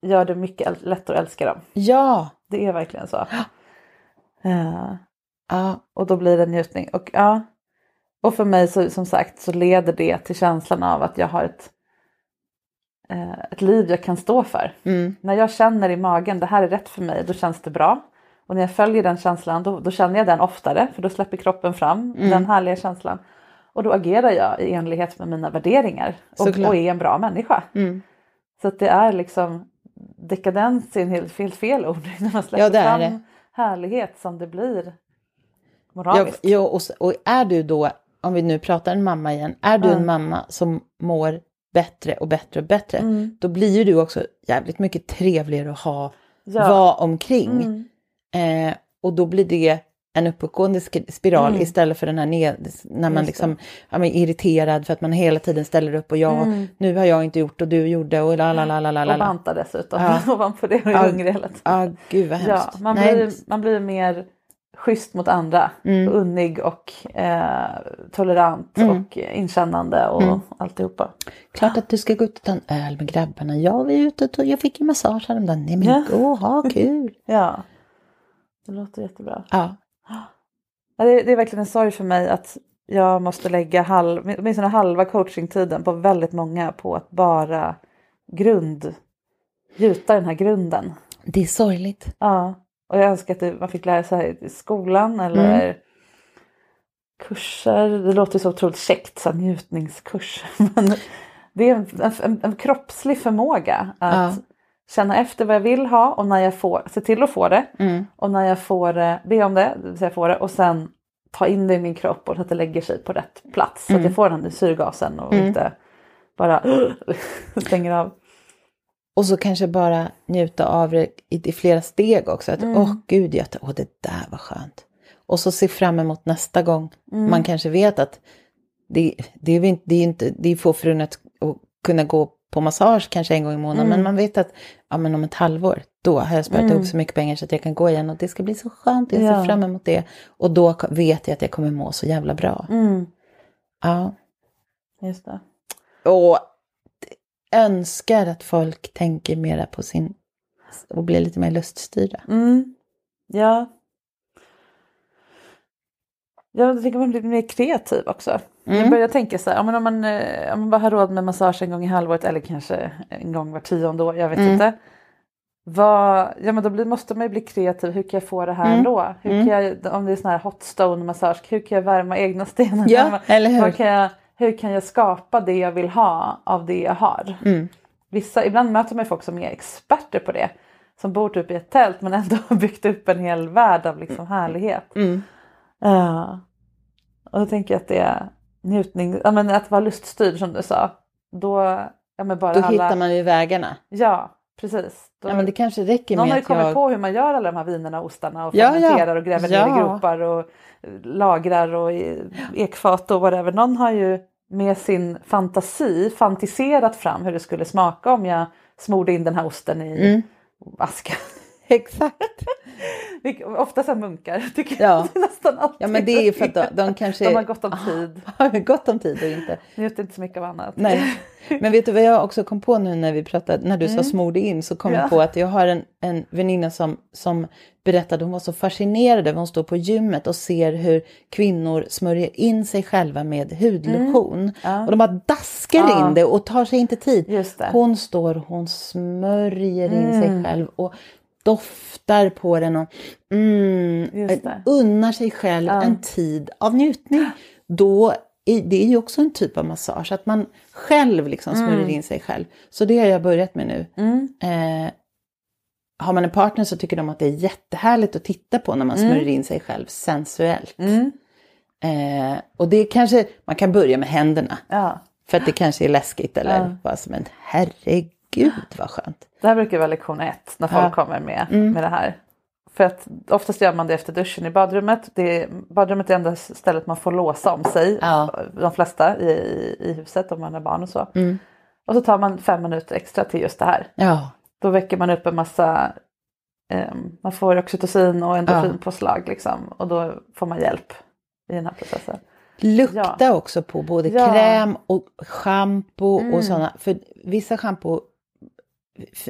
gör det mycket lättare att älska dem. Ja, Det är verkligen så. Eh, ja, och då blir det njutning. Och, ja. och för mig så, som sagt så leder det till känslan av att jag har ett, ett liv jag kan stå för. mm, När jag känner i magen det här är rätt för mig då känns det bra. Och när jag följer den känslan då, då känner jag den oftare för då släpper kroppen fram Mm. den härliga känslan. Och då agerar jag i enlighet med mina värderingar och, och är en bra människa. mm. Så att det är liksom dekadens är en helt fel, fel ord när man släpper Ja, det fram det. härlighet som det blir Ja, moraliskt. ja, och, s- och är du då, om vi nu pratar en mamma igen, är du Ja. en mamma som mår bättre och bättre och bättre, Mm. då blir ju du också jävligt mycket trevligare att ha, Ja. vara omkring. Mm. Eh, och då blir det en uppåtgående spiral Mm. istället för den här ned, när man liksom ja, men irriterad för att man hela tiden ställer upp och ja, Mm. nu har jag inte gjort och du gjorde och la la la la la Och la. banta dessutom Ja. ovanpå det och är Ja. hungrig hela tiden. Ja, gud vad Ja, hemskt. man Nej, blir, man blir mer schysst mot andra. Mm. Unnig och eh, tolerant Mm. och inkännande och Mm. alltihopa. Klart att du ska gå ut och ta en öl med grabbarna. Ja, vi är ute och jag fick ju massage häromdagen. Nej men Ja. gå och ha kul. Ja, det låter jättebra. Ja, Ja, det, det är verkligen en sorg för mig att jag måste lägga halv, åtminstone halva coachingtiden på väldigt många på att bara grund, gjuta den här grunden. Det är sorgligt. Ja, och jag önskar att det, man fick lära sig i skolan eller Mm. kurser. Det låter så otroligt käckt, så njutningskurs. Men det är en, en, en kroppslig förmåga att Ja. känna efter vad jag vill ha och när jag får, se till att få det. Mm. Och när jag får det, be om det, det vill säga få det och sen ta in det i min kropp och så att det lägger sig på rätt plats. Så att Mm. jag får den syrgasen och inte bara stänger av. Och så kanske bara njuta av det i, i flera steg också. Att åh gud, jag, åh, det där var skönt. Och så se fram emot nästa gång. Man kanske vet att det, det, är, inte, det är inte, det är få förunnat att kunna gå på massage kanske en gång i månaden. Men man vet att ja, men om ett halvår, då har jag sparat ihop så mycket pengar så att jag kan gå igen. Och det ska bli så skönt, jag ser Ja. fram emot det. Och då vet jag att jag kommer må så jävla bra. Mm, Ja. just det. Och önskar att folk tänker mera på sin och blir lite mer luststyrda. Mm. Ja. Jag tycker man blir mer kreativ också. Mm. Jag börjar tänka så här, ja, men om, man, eh, om man bara har råd med massage en gång i halvåret eller kanske en gång var tionde år, jag vet Mm. inte. Vad, ja men då blir, måste man ju bli kreativ, hur kan jag få det här Mm. ändå? Hur Mm. kan jag, om det är sån här hot stone massage, hur kan jag värma egna stenar? Ja, eller hur? Vad kan jag, hur kan jag skapa det jag vill ha av det jag har? Mm. Vissa, ibland möter man folk som är experter på det. Som bor typ i ett tält men ändå har byggt upp en hel värld av liksom härlighet. Mm. Ja. och då tänker jag att det är njutning, ja, men att vara luststyrd som du sa. Då, ja, men bara Då alla, hittar man ju vägarna. Ja, precis. Då, Ja, men det kanske räcker någon med har ju kommit jag... på hur man gör alla de här vinerna och ostarna och Ja, ja. fermenterar och gräver ner Ja. i gropar och lagrar och ekfat och whatever. Någon har ju med sin fantasi fantiserat fram hur det skulle smaka om jag smorde in den här osten i Mm. aska. Exakt. Vilket- Ofta så här munkar tycker Ja. jag. Är nästan alltid. Ja, men det är ju för att de, de kanske... De har gott om tid. har gott om tid och inte... Njuter inte så mycket av annat. Nej. Men vet du vad jag också kom på nu när vi pratade, när du sa smorde in, så kom Mm. Ja. jag på att jag har en, en väninna som, som berättade, hon var så fascinerad över, hon står på gymmet och ser hur kvinnor smörjer in sig själva med hudlotion. Och de bara daskar Mm. Ja. in det och tar sig inte tid. Hon står, hon smörjer in sig Mm. själv och doftar på den och mm, det. unnar sig själv en tid av njutning. Då det är ju också en typ av massage, att man själv liksom smörjer Mm. in sig själv. Så det har jag börjat med nu. Eh, har man en partner så tycker de att det är jättehärligt att titta på när man smörjer in sig själv sensuellt. Mm. Eh, och det kanske, man kan börja med händerna. Ja. För att det kanske är läskigt eller Ja. bara som en herregud vad skönt. Det här brukar vara lektion ett när folk Ja. kommer med, Mm. med det här. För att oftast gör man det efter duschen i badrummet. Det är, badrummet är enda stället man får låsa om sig. Ja. De flesta i, i huset om man har barn och så. Mm. Och så tar man fem minuter extra till just det här. Ja, Då väcker man upp en massa, ehm, man får oxytocin och endorfinpåslag liksom. Och då får man hjälp i den här processen. Lukta Ja. också på både Ja. kräm och schampo Mm. och sådana. För vissa schampo,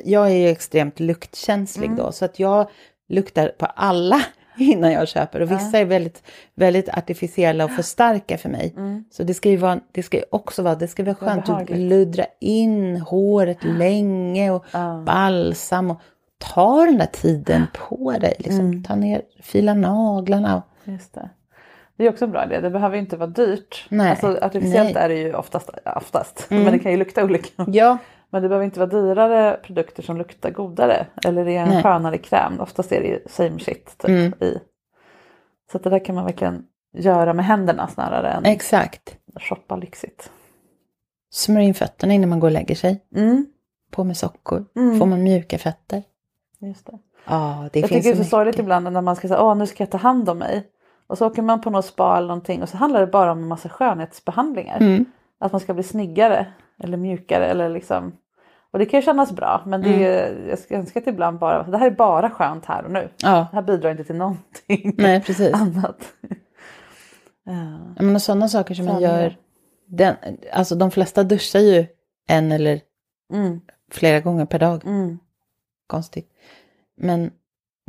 jag är ju extremt luktkänslig Mm. då så att jag luktar på alla innan jag köper. Och vissa är väldigt, väldigt artificiella och för starka för mig. Så det ska ju vara, det ska också vara, det ska vara skönt att luddra in håret länge och balsam och ta den där tiden på dig. Liksom. Mm. Ta ner, fila naglarna. Just det. Det är också en bra idé. Det behöver ju inte vara dyrt. Nej. Alltså, artificiellt Nej. är det ju oftast, oftast. men det kan ju lukta olika. ja, Men det behöver inte vara dyrare produkter som luktar godare. Eller det är en Nej. skönare kräm. Oftast är det same shit typ, Mm. i. Så att det där kan man verkligen göra med händerna snarare än exakt. shoppa lyxigt. Smörj in fötterna innan man går och lägger sig. Mm, På med sockor. Mm. Får man mjuka fötter. just det. Ja, det Jag tycker det är så sorgligt ibland när man ska säga åh nu ska jag ta hand om mig. Och så åker man på något spa eller någonting och så handlar det bara om en massa skönhetsbehandlingar. Mm. Att man ska bli snyggare eller mjukare eller liksom. Och det kan ju kännas bra men det är, Mm. jag ska önska att ibland bara, det här är bara skönt här och nu. Ja, Det här bidrar inte till någonting nej precis. annat. Ja. Men och sådana saker som man gör. Den, alltså de flesta duschar ju en eller Mm, flera gånger per dag. mm, Konstigt. Men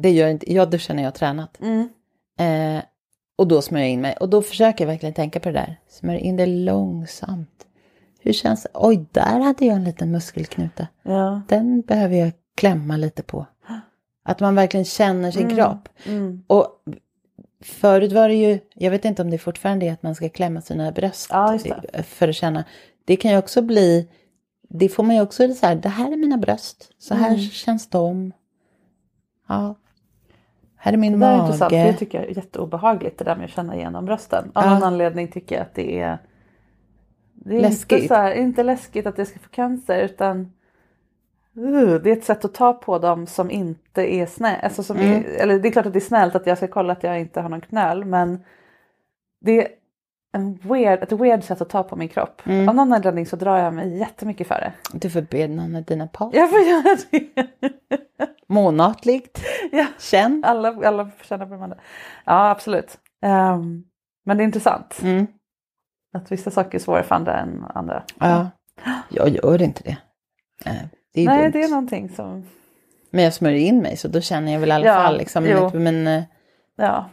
det gör inte, jag duschar när jag har tränat. mm. Eh, Och då smörjer jag in mig. Och då försöker jag verkligen tänka på det där. Smörj in det långsamt. Hur känns det? Oj, där hade jag en liten muskelknuta. Ja. Den behöver jag klämma lite på. Att man verkligen känner sin kropp. Mm. Och förut var det ju, jag vet inte om det fortfarande är att man ska klämma sina bröst Ja, det. för att känna. Det kan ju också bli, det får man ju också så här, det här är mina bröst, så här Mm. känns de. Ja, här är min Det där är mage. intressant, det tycker jag är jätteobehagligt det där med att känna igenom brösten. Av Ja. någon anledning tycker jag att det är... Det är Läskigt. Inte, så här, inte läskigt att det ska få cancer utan uh, det är ett sätt att ta på dem som inte är snällt. Alltså som Mm. eller det är klart att det är snällt att jag ska kolla att jag inte har någon knöl men det är en weird, ett weird sätt att ta på min kropp. Mm. Av någon anledning så drar jag mig jättemycket för det. Du får be någon av dina par. Jag får göra det. Månatligt. Ja. Känn. Alla, alla känna på de andra. Ja, absolut. Ehm, men det är intressant Mm. Att vissa saker är svårare för andra än andra. Ja, jag gör inte det. Det är Nej, dumt. det är någonting som... Men jag smörjer in mig så då känner jag väl i alla Ja, fall liksom. Men, eh, Ja,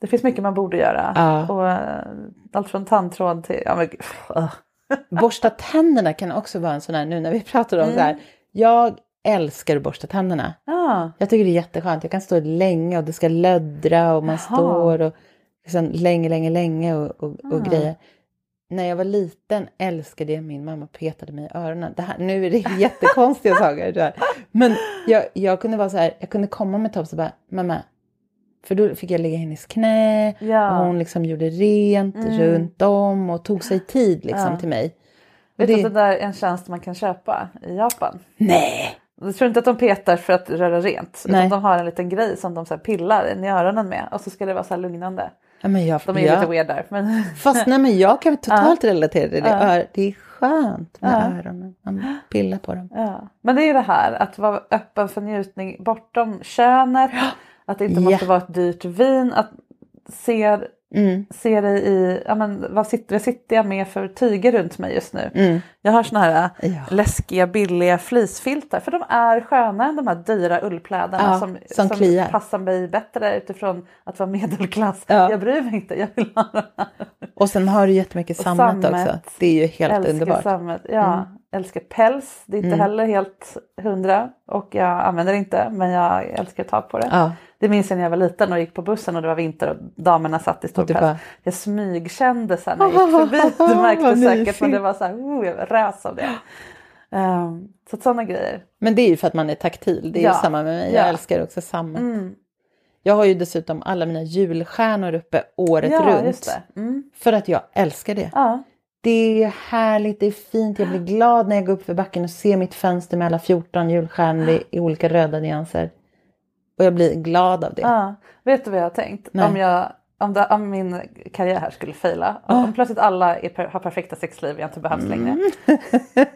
det finns mycket man borde göra. Ja. Och, eh, allt från tandtråd till... Ja, men, uh. borsta tänderna kan också vara en sån här, nu när vi pratar om Mm. så här. Jag älskar att borsta tänderna. ja. Jag tycker det är jätteskönt. Jag kan stå länge och det ska löddra och man Jaha. står och liksom länge, länge, länge och, och, och Ah. grejer. När jag var liten älskade jag min mamma petade mig i öronen. Det här, nu är det jättekonstiga saker. jag. Men jag, jag kunde vara så här, jag kunde komma med Tobs och bara, mamma, för då fick jag ligga i hennes knä Ja. och hon liksom gjorde rent Mm. runt om och tog sig tid liksom Ja. till mig. Vet du det, att det där är en tjänst man kan köpa i Japan? nej! Jag tror inte att de petar för att röra rent. Nej. Utan de har en liten grej som de så pillar in i öronen med. Och så ska det vara så här lugnande. Men jag, De är jag, lite weird där. Men... Fast nej, men jag kan totalt relatera till det. Ja. Det är skönt med Ja. öronen. Man pillar på dem. Ja. Men det är ju det här att vara öppen för njutning bortom könet. Att det inte måste vara ett dyrt vin. Att se, Mm. se dig i, ja men vad sitter, vad sitter jag med för tyger runt mig just nu? Mm. Jag har såna här Ja. läskiga billiga fleecefiltar för de är sköna än de här dyra ullpläderna Ja, som, som kliar. passar mig bättre utifrån att vara medelklass. Ja. Jag bryr mig inte, jag vill ha de här. Och sen har du jättemycket sammet, sammet. också. Det är ju helt älskar underbart. sammet. Ja, Mm. älskar päls. Det är inte Mm. heller helt hundra och jag använder det inte men jag älskar att ta på det. Det minns jag när jag var liten och gick på bussen och det var vinter och damerna satt i stor bara- Jag smygkände sen när jag gick förbi. Du märkte säkert men det var så här, oh, jag rös av det. Um, så sådana grejer. Men det är ju för att man är taktil. Det är Ja. ju samma med mig. Jag Ja. älskar också sammet. Mm. Jag har ju dessutom alla mina julstjärnor uppe året Ja, runt. Mm. För att jag älskar det. Ja. Det är härligt, det är fint. Jag blir glad när jag går upp för backen och ser mitt fönster med alla 14 julstjärnor i olika röda nyanser. Och jag blir glad av det. Ja. Vet du vad jag har tänkt? Nej. Om, jag, om, det, om min karriär här skulle fejla. Ah. Om plötsligt alla är, har perfekta sexliv jag inte behövs längre.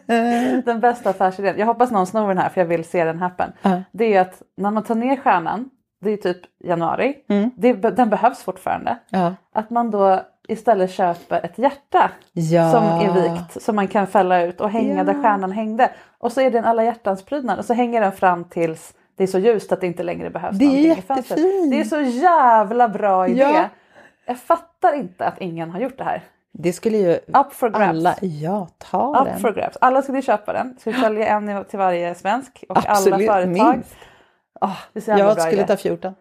Mm. den bästa affärsidén. Jag hoppas någon snor den här för jag vill se den happen. Ja. Det är att när man tar ner stjärnan. Det är typ januari. Mm. Det, den behövs fortfarande. Ja. Att man då istället köper ett hjärta. Ja. som är vikt som man kan fälla ut och hänga Ja. där stjärnan hängde. Och så är det en alla hjärtans prydnad och så hänger den fram tills det är så ljust att det inte längre behövs Det är någonting i fönstret. Det är så jävla bra idé. Ja. Jag fattar inte att ingen har gjort det här. Det skulle ju Up for grabs. alla, ja ta Up den. for grabs. Alla skulle köpa den. Vi sälja en till varje svensk och Absolut, alla företag. minst. Jävla Jag skulle idé. ta 14.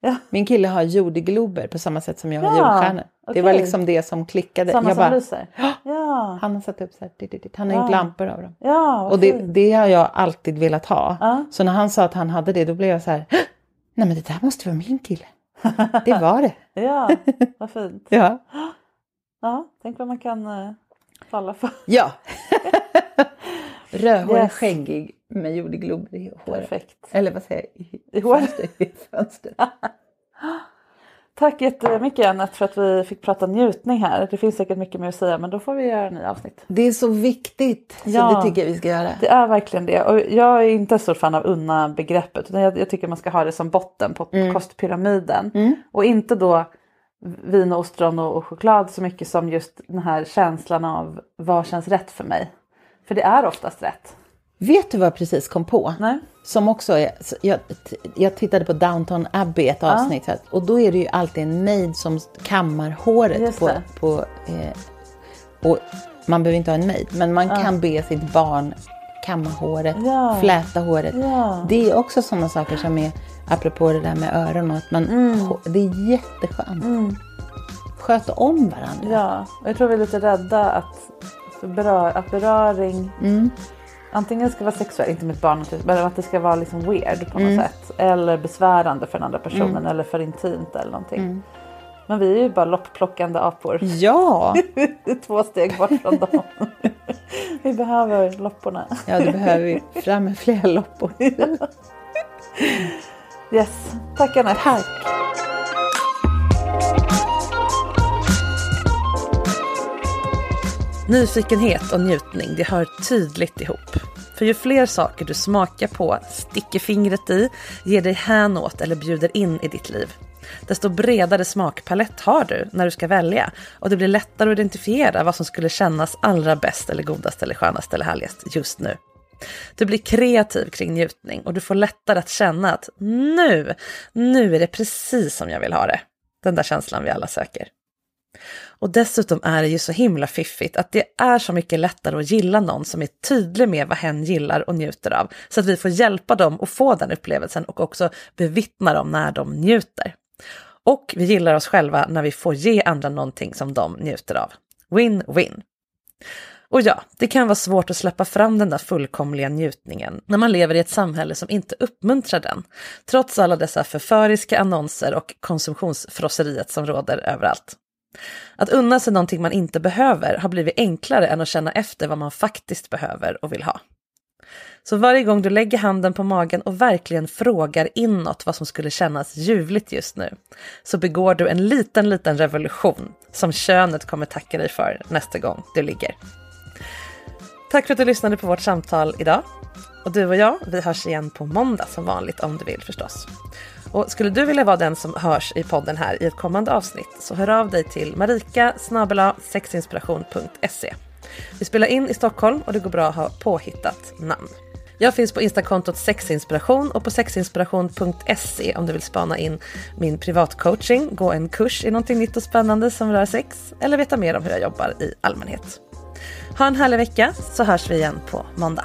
Ja. Min kille har jordglober på samma sätt som jag har Ja, julstjärnor. Det var liksom det som klickade. Samma jag som bara, lyser. Ja, han har satt upp så här, dit, dit, dit. han har Ja. gjort lampor av dem. ja Och det, det har jag alltid velat ha. Ja. Så när han sa att han hade det då blev jag så här, nej men det där måste vara min kille. Det var det. Ja, vad fint. Ja. Ja, tänk vad man kan eh, falla för. Ja. Rödhårig, Yes. skäggig med jordglober i håret. Perfekt. Eller vad säger jag? I, I håret. I fönstret. Tack jättemycket Anette för att vi fick prata njutning här. Det finns säkert mycket mer att säga men då får vi göra en ny avsnitt. Det är så viktigt. Så Ja. det tycker jag vi ska göra. Det är verkligen det och jag är inte så fan av unna begreppet utan jag, jag tycker man ska ha det som botten på kostpyramiden. Och inte då vin och ostron och, och choklad så mycket som just den här känslan av vad känns rätt för mig. För det är oftast rätt. Vet du vad jag precis kom på? Nej. Som också är, jag, jag tittade på Downton Abbey ett avsnitt här, och då är det ju alltid en maid som kammar håret på, på eh, och man behöver inte ha en maid, men man kan be sitt barn kamma håret, Ja. fläta håret. Ja. Det är också sådana saker som är, apropå det där med öron, att man, Mm. det är jätteskönt. Sköta om varandra. Ja, jag tror vi är lite rädda att, berör, att beröring antingen ska vara sexuell, inte med ett barn men att det ska vara liksom weird på något sätt. Eller besvärande för den andra personen eller för intimt eller någonting. Men vi är ju bara loppplockande apor. Ja, Två steg bort från dem. vi behöver lopporna. ja det behöver vi. Fram med fler loppor. Yes, tack Anette. Tack. Nyfikenhet och njutning, det hör tydligt ihop. För ju fler saker du smakar på, sticker fingret i, ger dig hän åt eller bjuder in i ditt liv, desto bredare smakpalett har du när du ska välja och det blir lättare att identifiera vad som skulle kännas allra bäst eller godast eller skönast eller härligast just nu. Du blir kreativ kring njutning och du får lättare att känna att nu, nu är det precis som jag vill ha det. Den där känslan vi alla söker. Och dessutom är det ju så himla fiffigt att det är så mycket lättare att gilla någon som är tydlig med vad hen gillar och njuter av. Så att vi får hjälpa dem att få den upplevelsen och också bevittna dem när de njuter. Och vi gillar oss själva när vi får ge andra någonting som de njuter av. Win-win. Och ja, det kan vara svårt att släppa fram den där fullkomliga njutningen när man lever i ett samhälle som inte uppmuntrar den, trots alla dessa förföriska annonser och konsumtionsfrosseriet som råder överallt. Att unna sig någonting man inte behöver har blivit enklare än att känna efter vad man faktiskt behöver och vill ha. Så varje gång du lägger handen på magen och verkligen frågar inåt vad som skulle kännas ljuvligt just nu, så begår du en liten, liten revolution som könet kommer tacka dig för nästa gång du ligger. Tack för att du lyssnade på vårt samtal idag. Och du och jag, vi hörs igen på måndag som vanligt om du vill förstås. Och skulle du vilja vara den som hörs i podden här i ett kommande avsnitt så hör av dig till marika sexinspiration.se. Vi spelar in i Stockholm och det går bra att ha påhittat namn. Jag finns på Instakontot sexinspiration och på sexinspiration.se om du vill spana in min privatcoaching, gå en kurs i någonting nytt och spännande som rör sex eller veta mer om hur jag jobbar i allmänhet. Ha en härlig vecka så hörs vi igen på måndag.